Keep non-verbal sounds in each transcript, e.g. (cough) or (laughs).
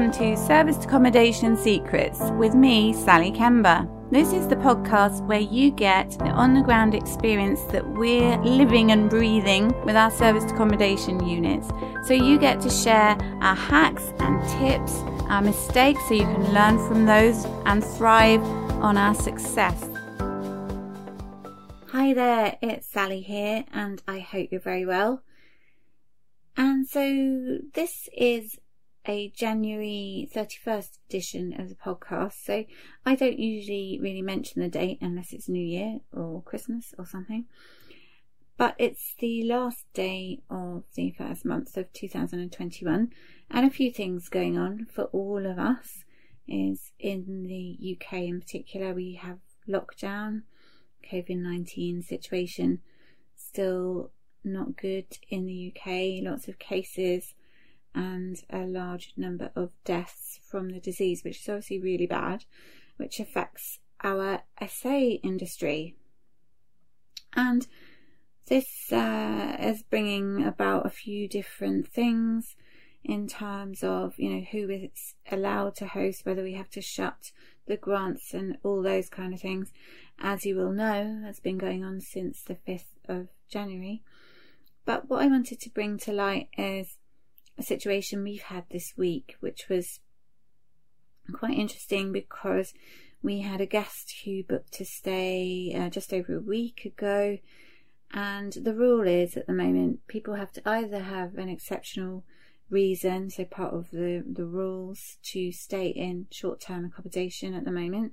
Welcome to Serviced Accommodation Secrets with me, Sally Kemba. This is the podcast where you get the on the ground experience that we're living and breathing with our serviced accommodation units. So you get to share our hacks and tips, our mistakes, so you can learn from those and thrive on our success. Hi there, it's Sally here, and I hope you're very well. And so this is a January 31st edition of the podcast. So I don't usually really mention the date unless it's New Year or Christmas or something. But it's the last day of the first month of 2021, and a few things going on for all of us. Is in the UK in particular, we have lockdown, COVID 19 situation still not good in the UK, lots of cases and a large number of deaths from the disease, which is obviously really bad, which affects our SA industry. And this uh, is bringing about a few different things in terms of you know who is allowed to host, whether we have to shut the grants and all those kind of things. As you will know, has been going on since the fifth of January. But what I wanted to bring to light is a situation we've had this week, which was quite interesting because we had a guest who booked to stay uh, just over a week ago. And the rule is at the moment, people have to either have an exceptional reason, so part of the, the rules to stay in short term accommodation at the moment.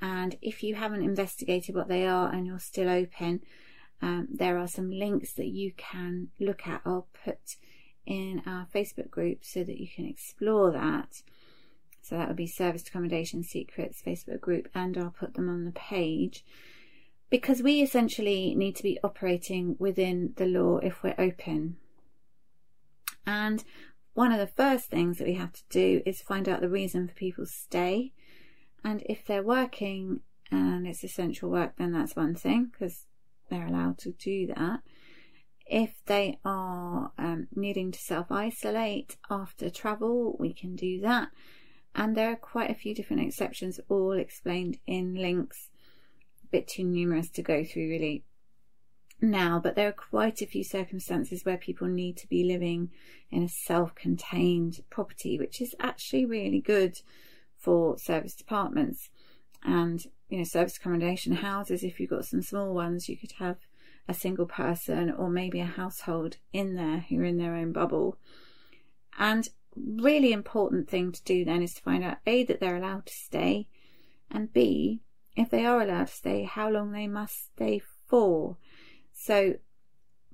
And if you haven't investigated what they are and you're still open, um, there are some links that you can look at. I'll put in our Facebook group so that you can explore that. So that would be Serviced Accommodation Secrets Facebook group, and I'll put them on the page. Because we essentially need to be operating within the law if we're open. And one of the first things that we have to do is find out the reason for people's stay. And if they're working and it's essential work, then that's one thing because they're allowed to do that. If they are um, needing to self isolate after travel, we can do that. And there are quite a few different exceptions, all explained in links. A bit too numerous to go through really now, but there are quite a few circumstances where people need to be living in a self contained property, which is actually really good for serviced apartments. And, you know, service accommodation houses, if you've got some small ones, you could have a single person or maybe a household in there who are in their own bubble. And really important thing to do then is to find out A, that they're allowed to stay, and B, if they are allowed to stay, how long they must stay for. So,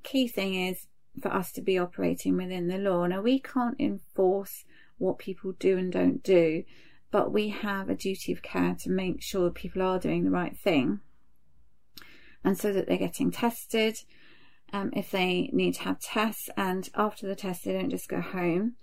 key thing is for us to be operating within the law. Now, we can't enforce what people do and don't do, but we have a duty of care to make sure people are doing the right thing and so that they're getting tested um, if they need to have tests and after the test they don't just go home.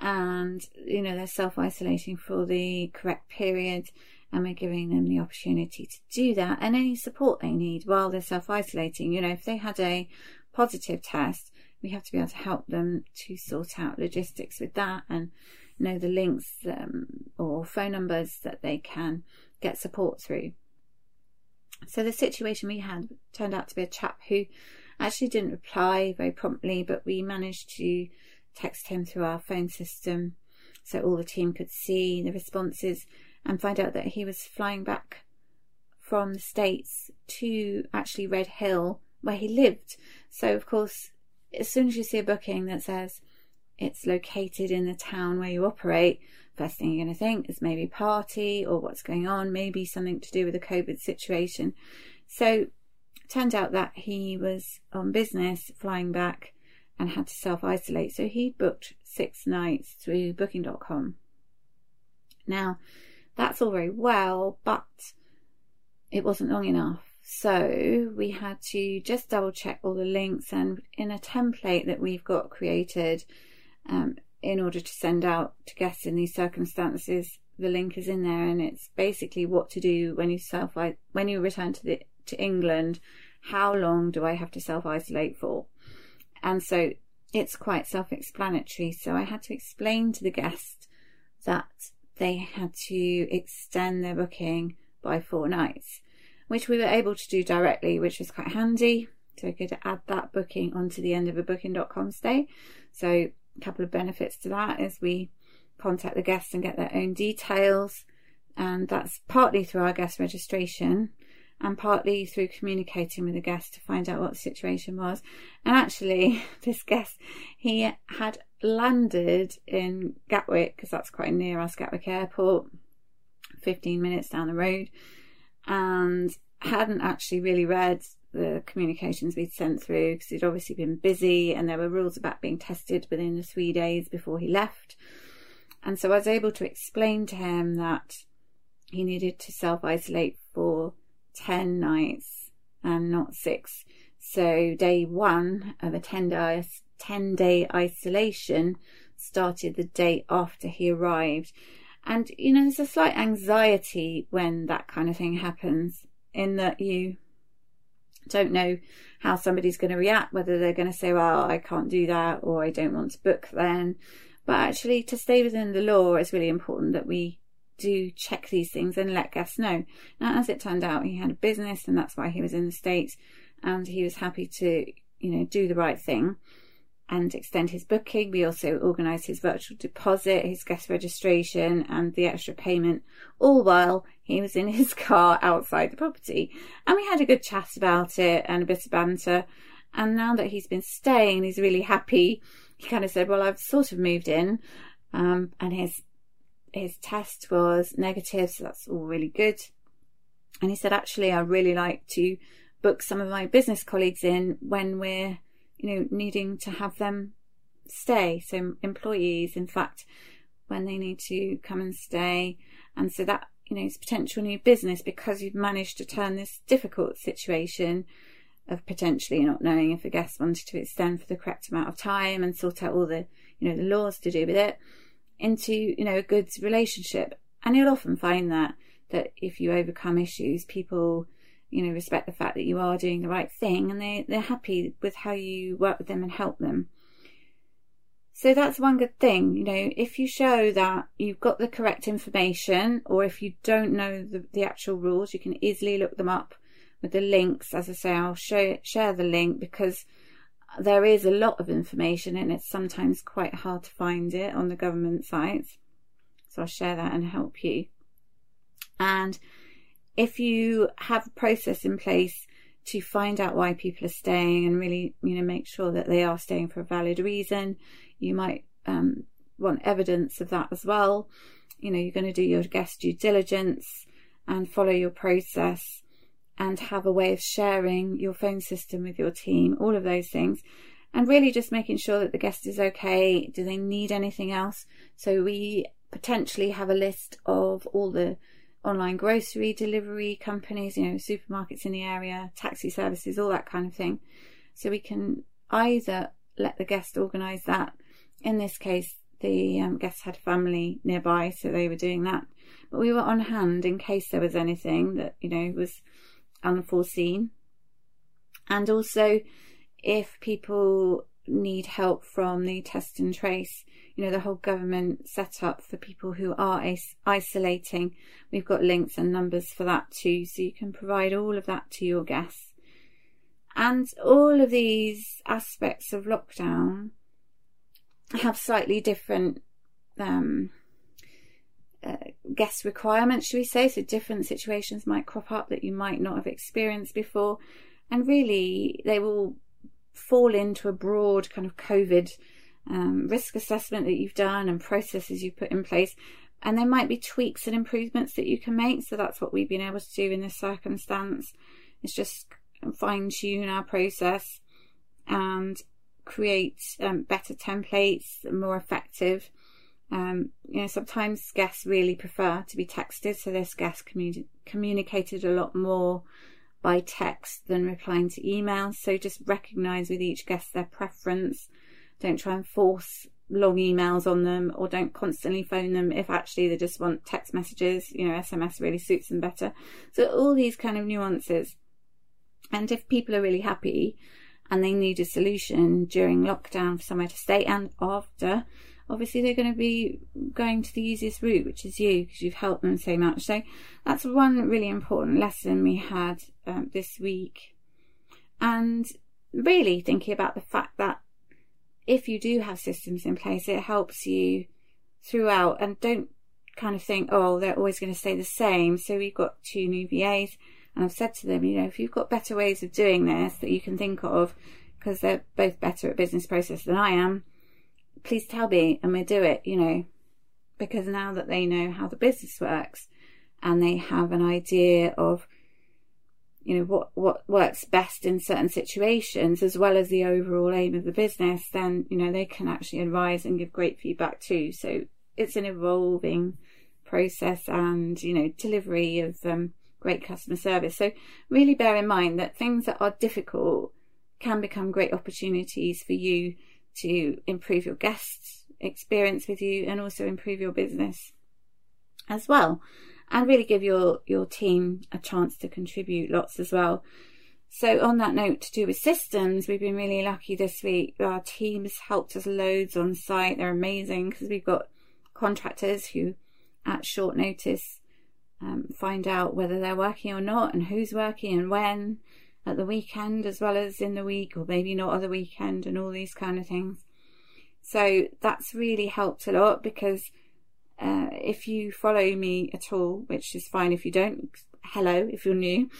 And you know they're self-isolating for the correct period and we're giving them the opportunity to do that and any support they need while they're self-isolating. You know if they had a positive test we have to be able to help them to sort out logistics with that and know the links um, or phone numbers that they can get support through so the situation we had turned out to be a chap who actually didn't reply very promptly, but we managed to text him through our phone system so all the team could see the responses and find out that he was flying back from the States to actually Redhill where he lived. So, of course, as soon as you see a booking that says it's located in the town where you operate, first thing you're going to think is maybe party or what's going on, maybe something to do with the COVID situation. So, turned out that he was on business flying back and had to self isolate. So, he booked six nights through booking.com. Now, that's all very well, but it wasn't long enough. So we had to just double check all the links and in a template that we've got created, um, in order to send out to guests in these circumstances. The link is in there, and it's basically what to do when you self when you return to the to England. How long do I have to self isolate for? And so it's quite self explanatory. So I had to explain to the guest that they had to extend their booking by four nights, which we were able to do directly, which was quite handy. So I could add that booking onto the end of a booking.com stay. So a couple of benefits to that is we contact the guests and get their own details. And that's partly through our guest registration and partly through communicating with the guest to find out what the situation was. And actually, (laughs) this guest, he had landed in Gatwick because that's quite near us, Gatwick Airport, 15 minutes down the road, and hadn't actually really read the communications we'd sent through because he'd obviously been busy and there were rules about being tested within the three days before he left. And so I was able to explain to him that he needed to self isolate for 10 nights and not six. So day one of a 10 day, 10 day isolation started the day after he arrived. And, you know, there's a slight anxiety when that kind of thing happens, in that you don't know how somebody's going to react, whether they're going to say, well, I can't do that, or I don't want to book then. But actually, to stay within the law is really important that we do check these things and let guests know. Now, as it turned out, he had a business and that's why he was in the States and he was happy to, you know, do the right thing and extend his booking. We also organised his virtual deposit, his guest registration, and the extra payment, all while he was in his (laughs) car outside the property. And we had a good chat about it and a bit of banter. And now that he's been staying, he's really happy. He kind of said, "Well, I've sort of moved in, um, and his his test was negative, so that's all really good." And he said, "Actually, I really like to book some of my business colleagues in when we're you know, needing to have them stay. So employees, in fact, when they need to come and stay. And so that, you know, is potential new business because you've managed to turn this difficult situation of potentially not knowing if a guest wanted to extend for the correct amount of time and sort out all the, you know, the laws to do with it into, you know, a good relationship. And you'll often find that, that if you overcome issues, people you know, respect the fact that you are doing the right thing and they, they're happy with how you work with them and help them. So that's one good thing, you know, if you show that you've got the correct information or if you don't know the, the actual rules, you can easily look them up with the links. As I say, I'll show, share the link because there is a lot of information and it's sometimes quite hard to find it on the government sites. So I'll share that and help you. And if you have a process in place to find out why people are staying and really, you know, make sure that they are staying for a valid reason, you might um, want evidence of that as well. You know, you're going to do your guest due diligence and follow your process and have a way of sharing your phone system with your team, all of those things. And really just making sure that the guest is okay. Do they need anything else? So we potentially have a list of all the online grocery delivery companies, you know, supermarkets in the area, taxi services, all that kind of thing. So we can either let the guest organise that. In this case, the um, guests had family nearby, so they were doing that. But we were on hand in case there was anything that, you know, was unforeseen. And also, if people need help from the test and trace, you know, the whole government set up for people who are is- isolating. We've got links and numbers for that too, so you can provide all of that to your guests. And all of these aspects of lockdown have slightly different um, uh, guest requirements, should we say? So different situations might crop up that you might not have experienced before. And really, they will fall into a broad kind of COVID um, risk assessment that you've done and processes you've put in place. And there might be tweaks and improvements that you can make. So that's what we've been able to do in this circumstance. It's just fine tune our process and create um, better templates, more effective. Um, you know, sometimes guests really prefer to be texted, so this guest commun- communicated a lot more by text than replying to emails. So just recognize with each guest their preference. Don't try and force long emails on them or don't constantly phone them if actually they just want text messages. You know, SMS really suits them better. So all these kind of nuances. And if people are really happy and they need a solution during lockdown for somewhere to stay and after, obviously they're going to be going to the easiest route, which is you, because you've helped them so much. So that's one really important lesson we had um, this week. And really thinking about the fact that if you do have systems in place, it helps you throughout and don't kind of think, oh, they're always going to stay the same. So we've got two new VAs and I've said to them, you know, if you've got better ways of doing this that you can think of, because they're both better at business process than I am, please tell me and we'll do it, you know, because now that they know how the business works and they have an idea of, you know, what, what works best in certain situations as well as the overall aim of the business, then, you know, they can actually advise and give great feedback too. So it's an evolving process and, you know, delivery of, um, great customer service. So really bear in mind that things that are difficult can become great opportunities for you to improve your guests' experience with you and also improve your business as well. And really give your, your team a chance to contribute lots as well. So on that note, to do with systems, we've been really lucky this week. Our teams helped us loads on site. They're amazing because we've got contractors who at short notice um, find out whether they're working or not and who's working and when at the weekend as well as in the week or maybe not at the weekend and all these kind of things. So that's really helped a lot because uh, if you follow me at all, which is fine if you don't, hello if you're new,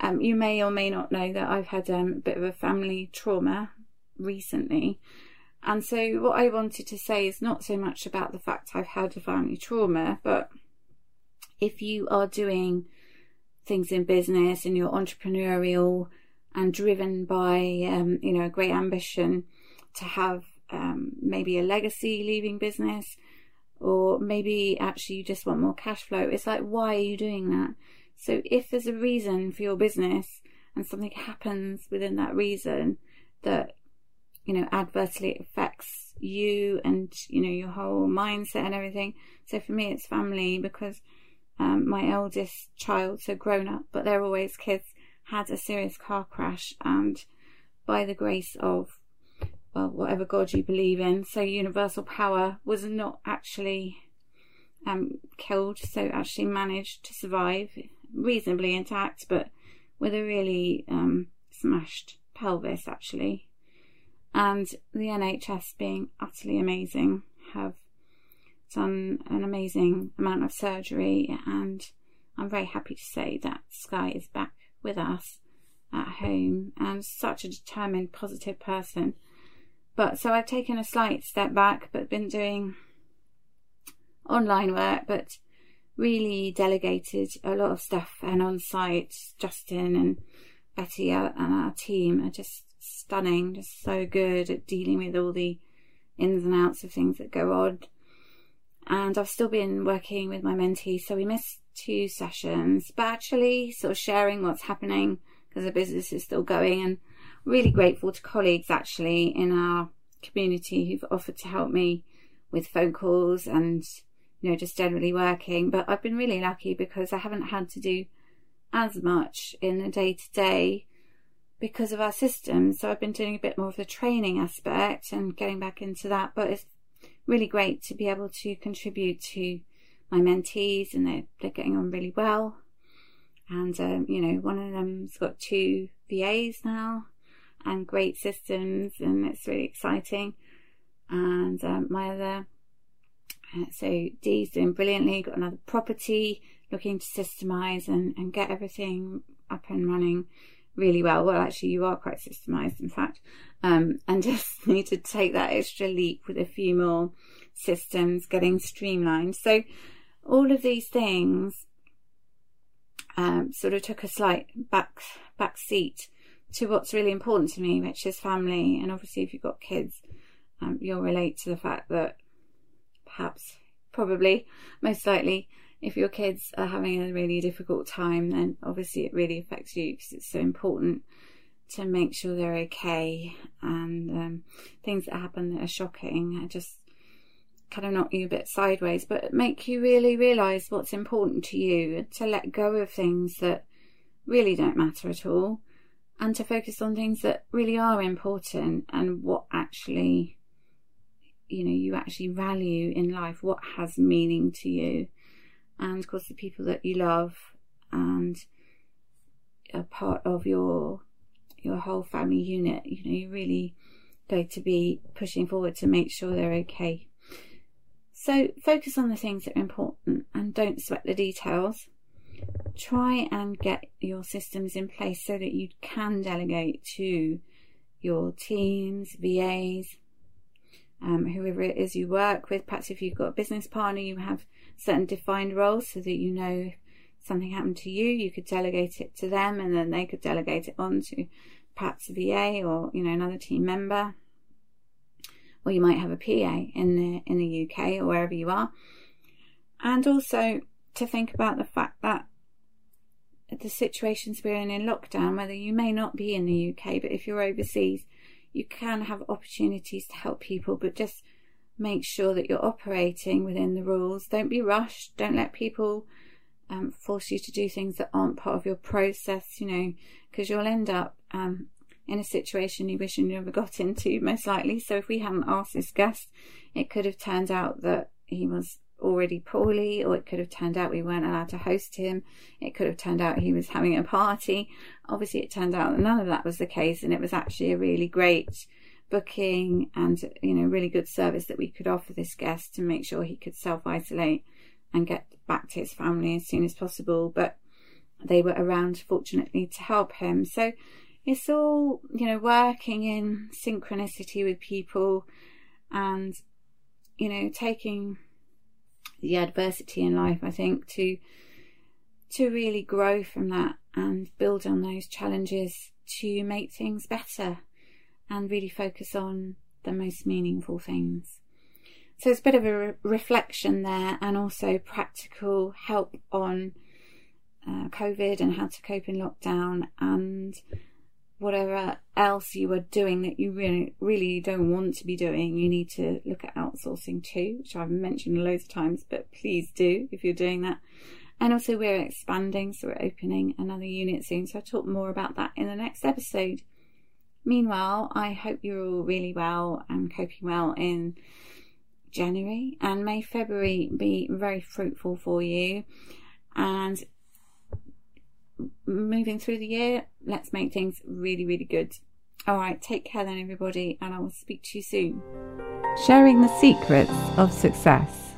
um, you may or may not know that I've had um, a bit of a family trauma recently. And so, what I wanted to say is not so much about the fact I've had a family trauma, but if you are doing things in business and you're entrepreneurial and driven by um, you know a great ambition to have um, maybe a legacy leaving business or maybe actually you just want more cash flow. It's like why are you doing that? So if there's a reason for your business and something happens within that reason that you know adversely affects you and you know your whole mindset and everything. So for me it's family because um, my eldest child, so grown up, but they're always kids, had a serious car crash, and by the grace of well, whatever God you believe in, so universal power was not actually um, killed, so actually managed to survive reasonably intact, but with a really um, smashed pelvis actually. And the NHS being utterly amazing have done an amazing amount of surgery, and I'm very happy to say that Sky is back with us at home and such a determined, positive person. But so I've taken a slight step back, but been doing online work, but really delegated a lot of stuff and on site. Justin and Betty and our team are just stunning, just so good at dealing with all the ins and outs of things that go on and I've still been working with my mentee. So we missed two sessions, but actually sort of sharing what's happening because the business is still going and really grateful to colleagues actually in our community who've offered to help me with phone calls and you know just generally working. But I've been really lucky because I haven't had to do as much in the day to day because of our system. So I've been doing a bit more of the training aspect and getting back into that. But it's really great to be able to contribute to my mentees, and they're, they're getting on really well. And, um, you know, one of them's got two VAs now and great systems, and it's really exciting. And um, my other, uh, so Dee's doing brilliantly, got another property looking to systemize and, and get everything up and running really well. Well, actually, you are quite systemized, in fact, um, and (laughs) just need to take that extra leap with a few more systems getting streamlined. So, all of these things um, sort of took a slight back back seat to what's really important to me, which is family. And obviously, if you've got kids, um, you'll relate to the fact that perhaps, probably, most likely, if your kids are having a really difficult time, then obviously it really affects you because it's so important to make sure they're okay. And um, things that happen that are shocking are just kind of knock you a bit sideways, but make you really realize what's important to you, to let go of things that really don't matter at all, and to focus on things that really are important and what actually, you know, you actually value in life, what has meaning to you, and of course the people that you love and are part of your your whole family unit. You know, you're really going to be pushing forward to make sure they're okay. So focus on the things that are important and don't sweat the details. Try and get your systems in place so that you can delegate to your teams, VAs, um, whoever it is you work with. Perhaps if you've got a business partner, you have certain defined roles so that you know something happened to you, you could delegate it to them and then they could delegate it on to perhaps a VA or, you know, another team member. Or you might have a PA in the in the UK or wherever you are. And also to think about the fact that the situations we're in in lockdown, whether you may not be in the UK, but if you're overseas, you can have opportunities to help people, but just make sure that you're operating within the rules. Don't be rushed. Don't let people um, force you to do things that aren't part of your process, you know, because you'll end up um, in a situation you wish you never got (laughs) into, most likely. So if we hadn't asked this guest, it could have turned out that he was already poorly, or it could have turned out we weren't allowed to host him. It could have turned out he was having a party. Obviously, it turned out that none of that was the case, and it was actually a really great booking and you know really good service that we could offer this guest to make sure he could self isolate and get back to his family as soon as possible. But they were around, fortunately, to help him. So it's all you know working in synchronicity with people and you know taking the adversity in life, I think, to to really grow from that and build on those challenges to make things better and really focus on the most meaningful things. So it's a bit of a re- reflection there and also practical help on uh, COVID and how to cope in lockdown and whatever else you are doing that you really really don't want to be doing, you need to look at outsourcing too, which I've mentioned loads of times, but please do if you're doing that. And also we're expanding, so we're opening another unit soon. So I'll talk more about that in the next episode. Meanwhile, I hope you're all really well and coping well in January and may February be very fruitful for you. And moving through the year, let's make things really, really good. All right, take care then, everybody, and I will speak to you soon. Sharing the secrets of success.